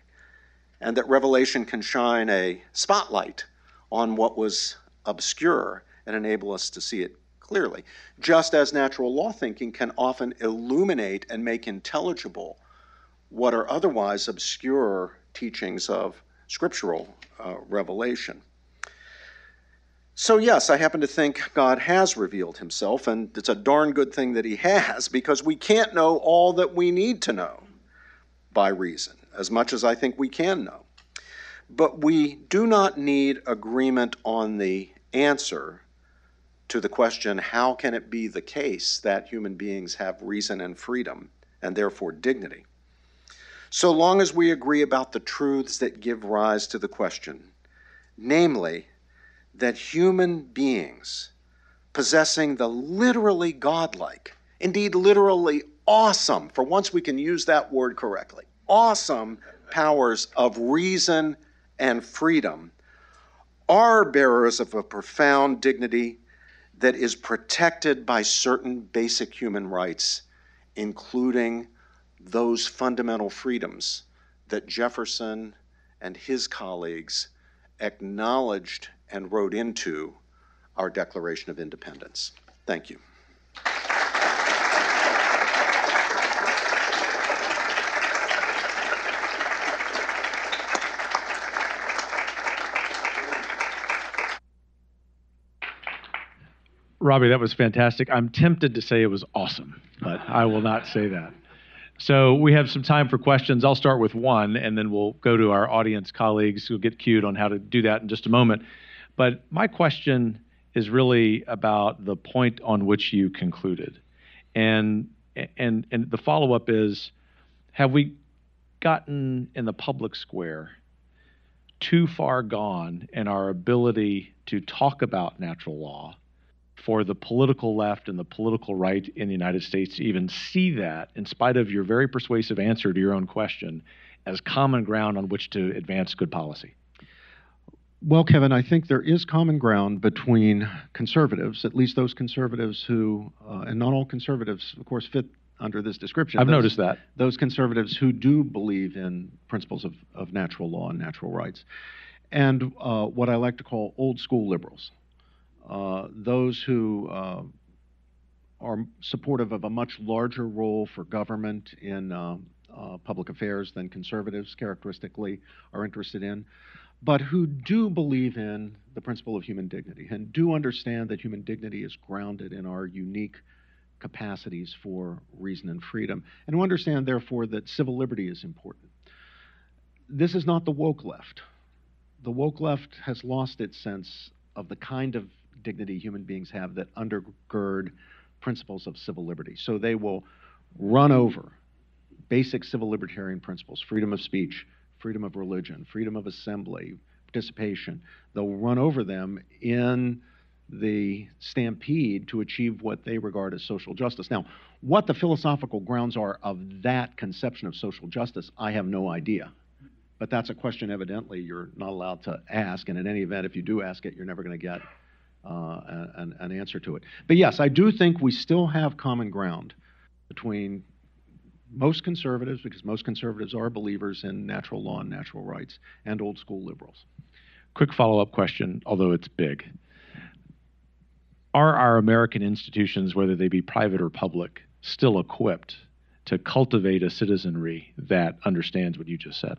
and that revelation can shine a spotlight on what was obscure and enable us to see it clearly. Just as natural law thinking can often illuminate and make intelligible what are otherwise obscure teachings of scriptural uh, revelation. So, yes, I happen to think God has revealed himself, and it's a darn good thing that he has because we can't know all that we need to know by reason, as much as I think we can know. But we do not need agreement on the answer to the question how can it be the case that human beings have reason and freedom and therefore dignity? So long as we agree about the truths that give rise to the question, namely, that human beings possessing the literally godlike, indeed literally awesome, for once we can use that word correctly, awesome powers of reason and freedom are bearers of a profound dignity that is protected by certain basic human rights, including those fundamental freedoms that Jefferson and his colleagues acknowledged and wrote into our Declaration of Independence. Thank you. Robbie, that was fantastic. I'm tempted to say it was awesome, but I will not say that. So we have some time for questions. I'll start with one, and then we'll go to our audience colleagues who'll get cued on how to do that in just a moment. But my question is really about the point on which you concluded. And and and the follow-up is have we gotten in the public square too far gone in our ability to talk about natural law for the political left and the political right in the United States to even see that, in spite of your very persuasive answer to your own question, as common ground on which to advance good policy? Well, Kevin, I think there is common ground between conservatives, at least those conservatives who, uh, and not all conservatives, of course, fit under this description. I've those, noticed that. Those conservatives who do believe in principles of, of natural law and natural rights. And uh, what I like to call old school liberals. Uh, those who uh, are supportive of a much larger role for government in uh, uh, public affairs than conservatives characteristically are interested in, but who do believe in the principle of human dignity and do understand that human dignity is grounded in our unique capacities for reason and freedom, and who understand, therefore, that civil liberty is important. This is not the woke left. The woke left has lost its sense of the kind of dignity human beings have that undergird principles of civil liberty. So they will run over basic civil libertarian principles freedom of speech, freedom of religion, freedom of assembly, participation. They'll run over them in the stampede to achieve what they regard as social justice. Now, what the philosophical grounds are of that conception of social justice, I have no idea. But that's a question, evidently, you're not allowed to ask. And in any event, if you do ask it, you're never going to get uh, an, an answer to it. But yes, I do think we still have common ground between most conservatives, because most conservatives are believers in natural law and natural rights, and old school liberals. Quick follow up question, although it's big. Are our American institutions, whether they be private or public, still equipped to cultivate a citizenry that understands what you just said?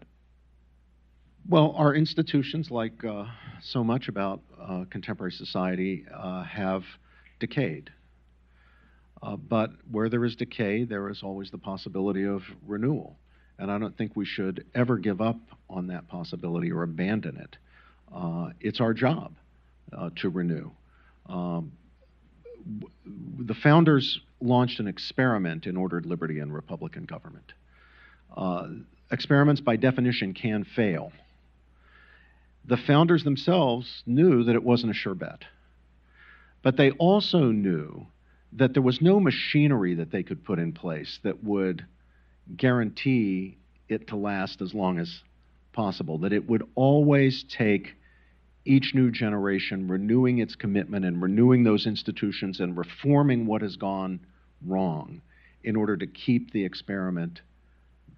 Well, our institutions, like uh, so much about uh, contemporary society, uh, have decayed. Uh, but where there is decay, there is always the possibility of renewal. And I don't think we should ever give up on that possibility or abandon it. Uh, it's our job uh, to renew. Um, the founders launched an experiment in ordered liberty and republican government. experiments, by definition, can fail the founders themselves knew that it wasn't a sure bet. But they also knew that there was no machinery that they could put in place that would guarantee it to last as long as possible, that it would always take each new generation renewing its commitment and renewing those institutions and reforming what has gone wrong in order to keep the experiment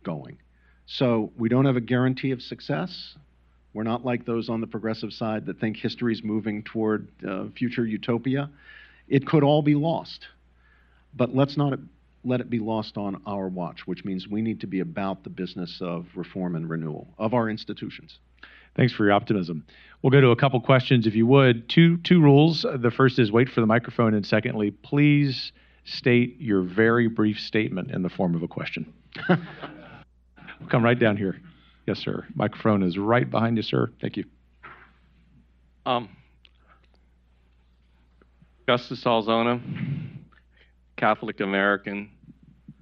going. So we don't have a guarantee of success. We're not like those on the progressive side that think history is moving toward uh, future utopia. It could all be lost. But let's not let it be lost on our watch, which means we need to be about the business of reform and renewal of our institutions. Thanks for your optimism. We'll go to a couple questions, if you would. Two two rules. The first is wait for the microphone, and secondly, please state your very brief statement in the form of a question. we'll come right down here. Yes, sir. Microphone is right behind you, sir. Thank you. Um, Justice Alzona, Catholic American,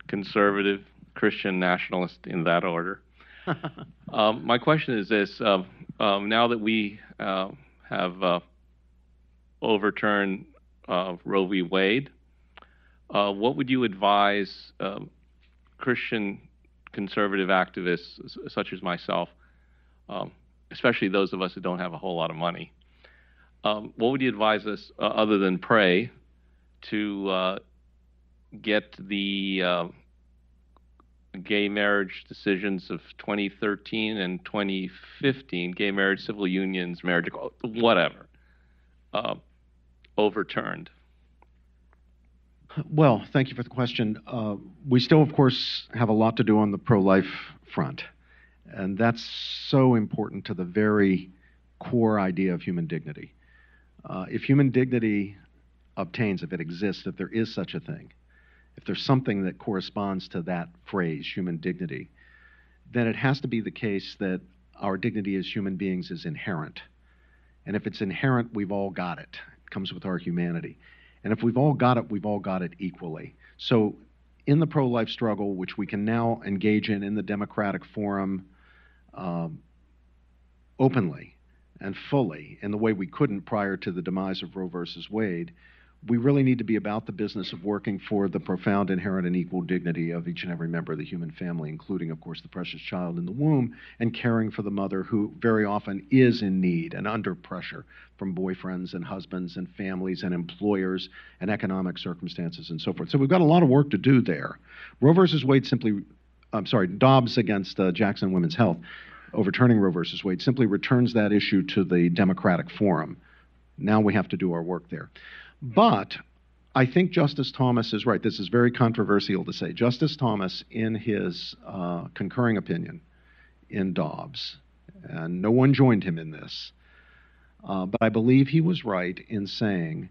conservative, Christian nationalist in that order. um, my question is this uh, um, now that we uh, have uh, overturned uh, Roe v. Wade, uh, what would you advise um, Christian conservative activists such as myself, um, especially those of us who don't have a whole lot of money, um, what would you advise us, uh, other than pray, to uh, get the uh, gay marriage decisions of 2013 and 2015, gay marriage, civil unions, marriage, whatever, uh, overturned? Well, thank you for the question. Uh, we still, of course, have a lot to do on the pro life front. And that's so important to the very core idea of human dignity. Uh, if human dignity obtains, if it exists, if there is such a thing, if there's something that corresponds to that phrase, human dignity, then it has to be the case that our dignity as human beings is inherent. And if it's inherent, we've all got it. It comes with our humanity. And if we've all got it, we've all got it equally. So, in the pro life struggle, which we can now engage in in the Democratic Forum um, openly and fully in the way we couldn't prior to the demise of Roe versus Wade, we really need to be about the business of working for the profound, inherent, and equal dignity of each and every member of the human family, including, of course, the precious child in the womb, and caring for the mother who very often is in need and under pressure from boyfriends and husbands and families and employers and economic circumstances and so forth. So we've got a lot of work to do there. Roe versus Wade simply, I'm sorry, Dobbs against uh, Jackson Women's Health, overturning Roe versus Wade, simply returns that issue to the Democratic Forum. Now we have to do our work there. But I think Justice Thomas is right. This is very controversial to say. Justice Thomas, in his uh, concurring opinion in Dobbs, and no one joined him in this, uh, but I believe he was right in saying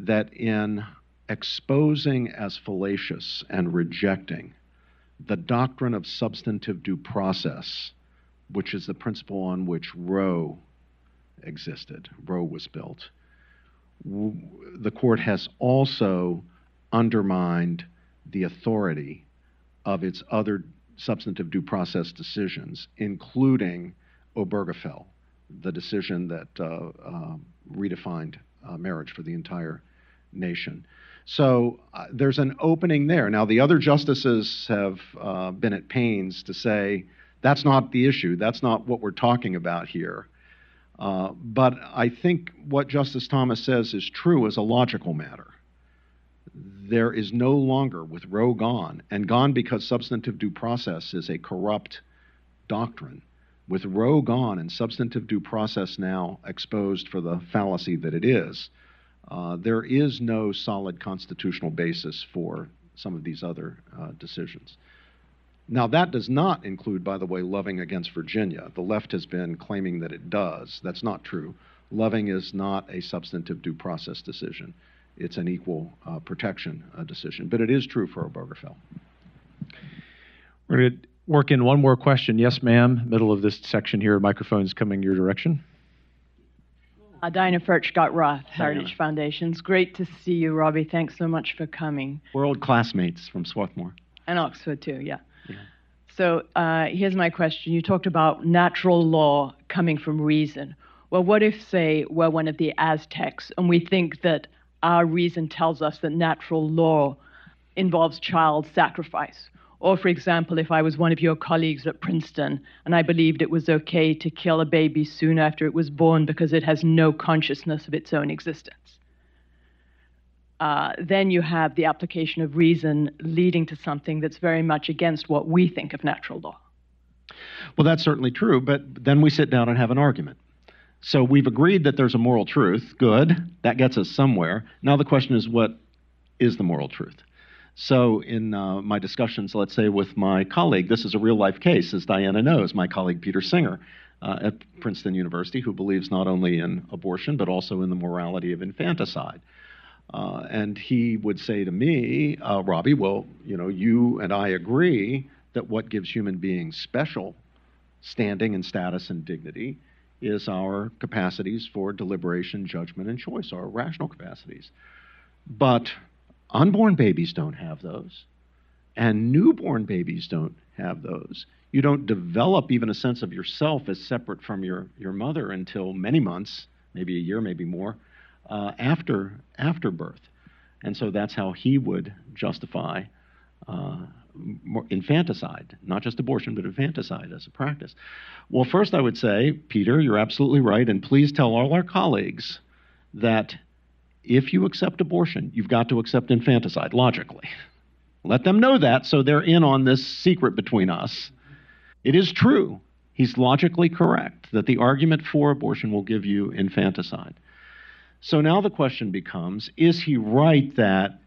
that in exposing as fallacious and rejecting the doctrine of substantive due process, which is the principle on which Roe existed, Roe was built the court has also undermined the authority of its other substantive due process decisions, including Obergefell, the decision that uh, uh, redefined uh, marriage for the entire nation. So uh, there's an opening there. Now, the other justices have uh, been at pains to say that's not the issue, that's not what we're talking about here. Uh, but I think what Justice Thomas says is true as a logical matter. There is no longer, with Roe gone, and gone because substantive due process is a corrupt doctrine, with Roe gone and substantive due process now exposed for the fallacy that it is, uh, there is no solid constitutional basis for some of these other uh, decisions. Now, that does not include, by the way, Loving against Virginia. The left has been claiming that it does. That's not true. Loving is not a substantive due process decision, it's an equal uh, protection uh, decision. But it is true for Obergefell. We're going to work in one more question. Yes, ma'am. Middle of this section here, microphone's coming your direction. Uh, Dinah Scott Roth, Heritage Foundations. Great to see you, Robbie. Thanks so much for coming. We're old classmates from Swarthmore. And Oxford, too, yeah. So uh, here's my question. You talked about natural law coming from reason. Well, what if, say, we're one of the Aztecs and we think that our reason tells us that natural law involves child sacrifice? Or, for example, if I was one of your colleagues at Princeton and I believed it was okay to kill a baby soon after it was born because it has no consciousness of its own existence uh, then you have the application of reason leading to something that's very much against what we think of natural law. Well, that's certainly true, but then we sit down and have an argument. So we've agreed that there's a moral truth. Good. That gets us somewhere. Now the question is what is the moral truth? So, in uh, my discussions, let's say with my colleague, this is a real life case, as Diana knows, my colleague Peter Singer uh, at Princeton University, who believes not only in abortion, but also in the morality of infanticide. Uh, and he would say to me, uh, Robbie, well, you know, you and I agree that what gives human beings special standing and status and dignity is our capacities for deliberation, judgment, and choice, our rational capacities. But unborn babies don't have those, and newborn babies don't have those. You don't develop even a sense of yourself as separate from your, your mother until many months, maybe a year, maybe more, uh, after after birth, and so that's how he would justify uh, infanticide, not just abortion, but infanticide as a practice. Well, first I would say, Peter, you're absolutely right, and please tell all our colleagues that if you accept abortion, you've got to accept infanticide, logically. Let them know that so they're in on this secret between us. It is true. He's logically correct that the argument for abortion will give you infanticide. So now the question becomes is he right that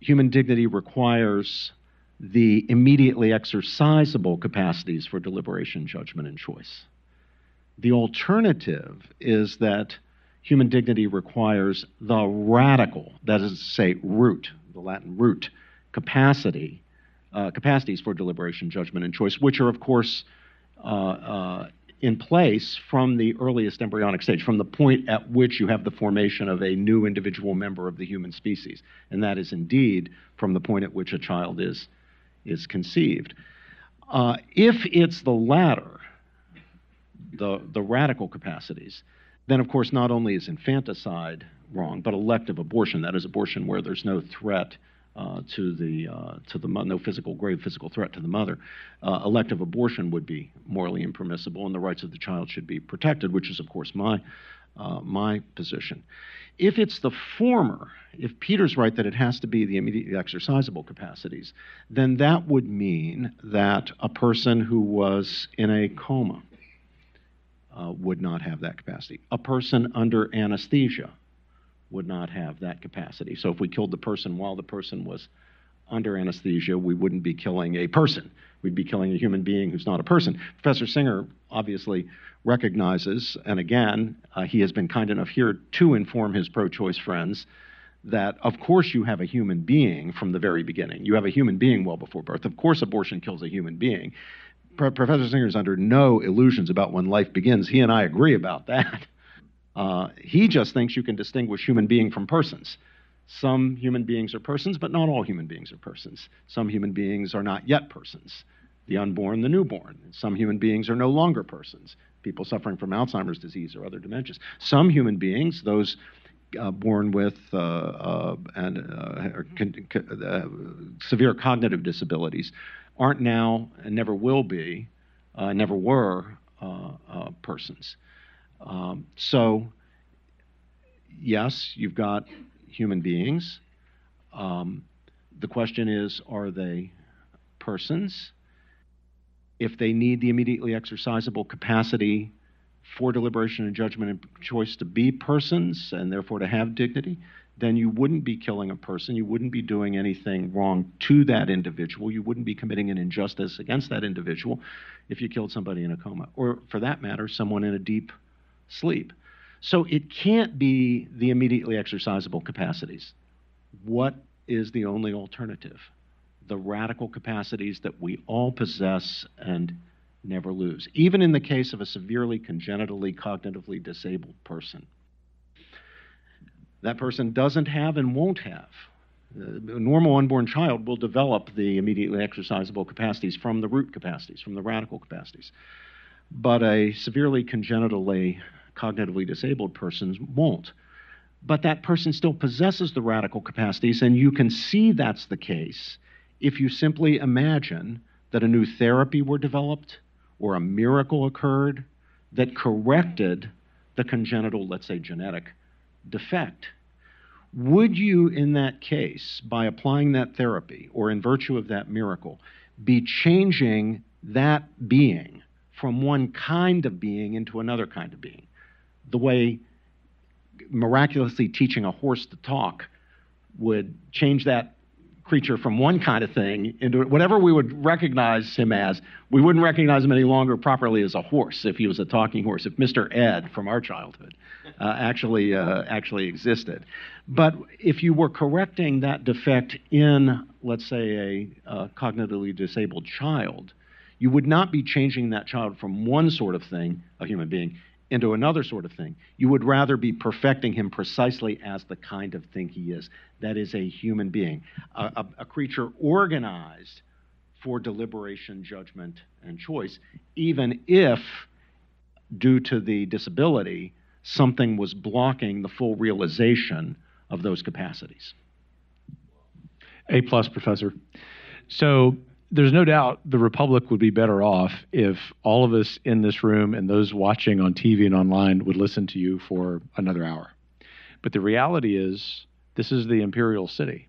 human dignity requires the immediately exercisable capacities for deliberation, judgment, and choice? The alternative is that human dignity requires the radical, that is to say, root, the Latin root, capacity, uh, capacities for deliberation, judgment, and choice, which are, of course, uh, uh, in place from the earliest embryonic stage, from the point at which you have the formation of a new individual member of the human species. And that is indeed from the point at which a child is, is conceived. Uh, if it's the latter, the, the radical capacities, then of course not only is infanticide wrong, but elective abortion, that is abortion where there's no threat uh, to the uh, to the no physical grave physical threat to the mother, uh, elective abortion would be morally impermissible, and the rights of the child should be protected, which is of course my uh, my position. If it's the former, if Peter's right that it has to be the immediately exercisable capacities, then that would mean that a person who was in a coma uh, would not have that capacity. A person under anesthesia would not have that capacity. So if we killed the person while the person was under anesthesia, we wouldn't be killing a person. We'd be killing a human being who's not a person. Professor Singer obviously recognizes, and again, uh, he has been kind enough here to inform his pro choice friends that, of course, you have a human being from the very beginning. You have a human being well before birth. Of course, abortion kills a human being. Pro- Professor Singer is under no illusions about when life begins. He and I agree about that. Uh, he just thinks you can distinguish human being from persons. Some human beings are persons, but not all human beings are persons. Some human beings are not yet persons the unborn, the newborn. Some human beings are no longer persons, people suffering from Alzheimer's disease or other dementias. Some human beings, those uh, born with uh, uh, and, uh, con- con- uh, severe cognitive disabilities, aren't now and never will be, never were persons. Um, so, yes, you've got human beings. Um, the question is are they persons? If they need the immediately exercisable capacity for deliberation and judgment and choice to be persons and therefore to have dignity, then you wouldn't be killing a person. You wouldn't be doing anything wrong to that individual. You wouldn't be committing an injustice against that individual if you killed somebody in a coma, or for that matter, someone in a deep sleep. So it can't be the immediately exercisable capacities. What is the only alternative? The radical capacities that we all possess and never lose, even in the case of a severely congenitally cognitively disabled person. That person doesn't have and won't have. A normal unborn child will develop the immediately exercisable capacities from the root capacities, from the radical capacities. But a severely congenitally cognitively disabled person won't. But that person still possesses the radical capacities, and you can see that's the case if you simply imagine that a new therapy were developed or a miracle occurred that corrected the congenital, let's say genetic, defect. Would you, in that case, by applying that therapy or in virtue of that miracle, be changing that being from one kind of being into another kind of being? the way miraculously teaching a horse to talk would change that creature from one kind of thing into whatever we would recognize him as. We wouldn't recognize him any longer properly as a horse if he was a talking horse, if Mr. Ed from our childhood uh, actually, uh, actually existed. But if you were correcting that defect in, let's say, a, a cognitively disabled child, you would not be changing that child from one sort of thing, a human being, into another sort of thing. You would rather be perfecting him precisely as the kind of thing he is. That is a human being, a, a, a creature organized for deliberation, judgment, and choice, even if, due to the disability, something was blocking the full realization of those capacities. A plus, Professor. So there's no doubt the Republic would be better off if all of us in this room and those watching on TV and online would listen to you for another hour. But the reality is, this is the imperial city.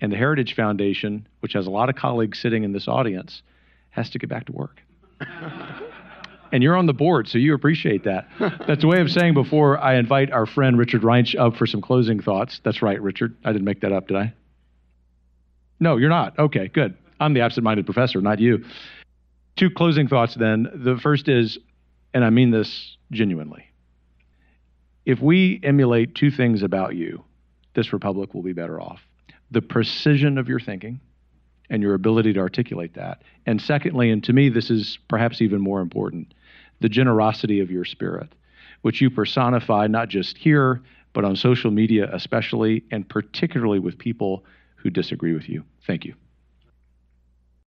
And the Heritage Foundation, which has a lot of colleagues sitting in this audience, has to get back to work. and you're on the board, so you appreciate that. That's a way of saying before I invite our friend Richard Reinsch up for some closing thoughts. That's right, Richard. I didn't make that up, did I? No, you're not. Okay, good. I'm the absent minded professor, not you. Two closing thoughts then. The first is, and I mean this genuinely if we emulate two things about you, this republic will be better off the precision of your thinking and your ability to articulate that. And secondly, and to me, this is perhaps even more important, the generosity of your spirit, which you personify not just here, but on social media, especially, and particularly with people who disagree with you. Thank you.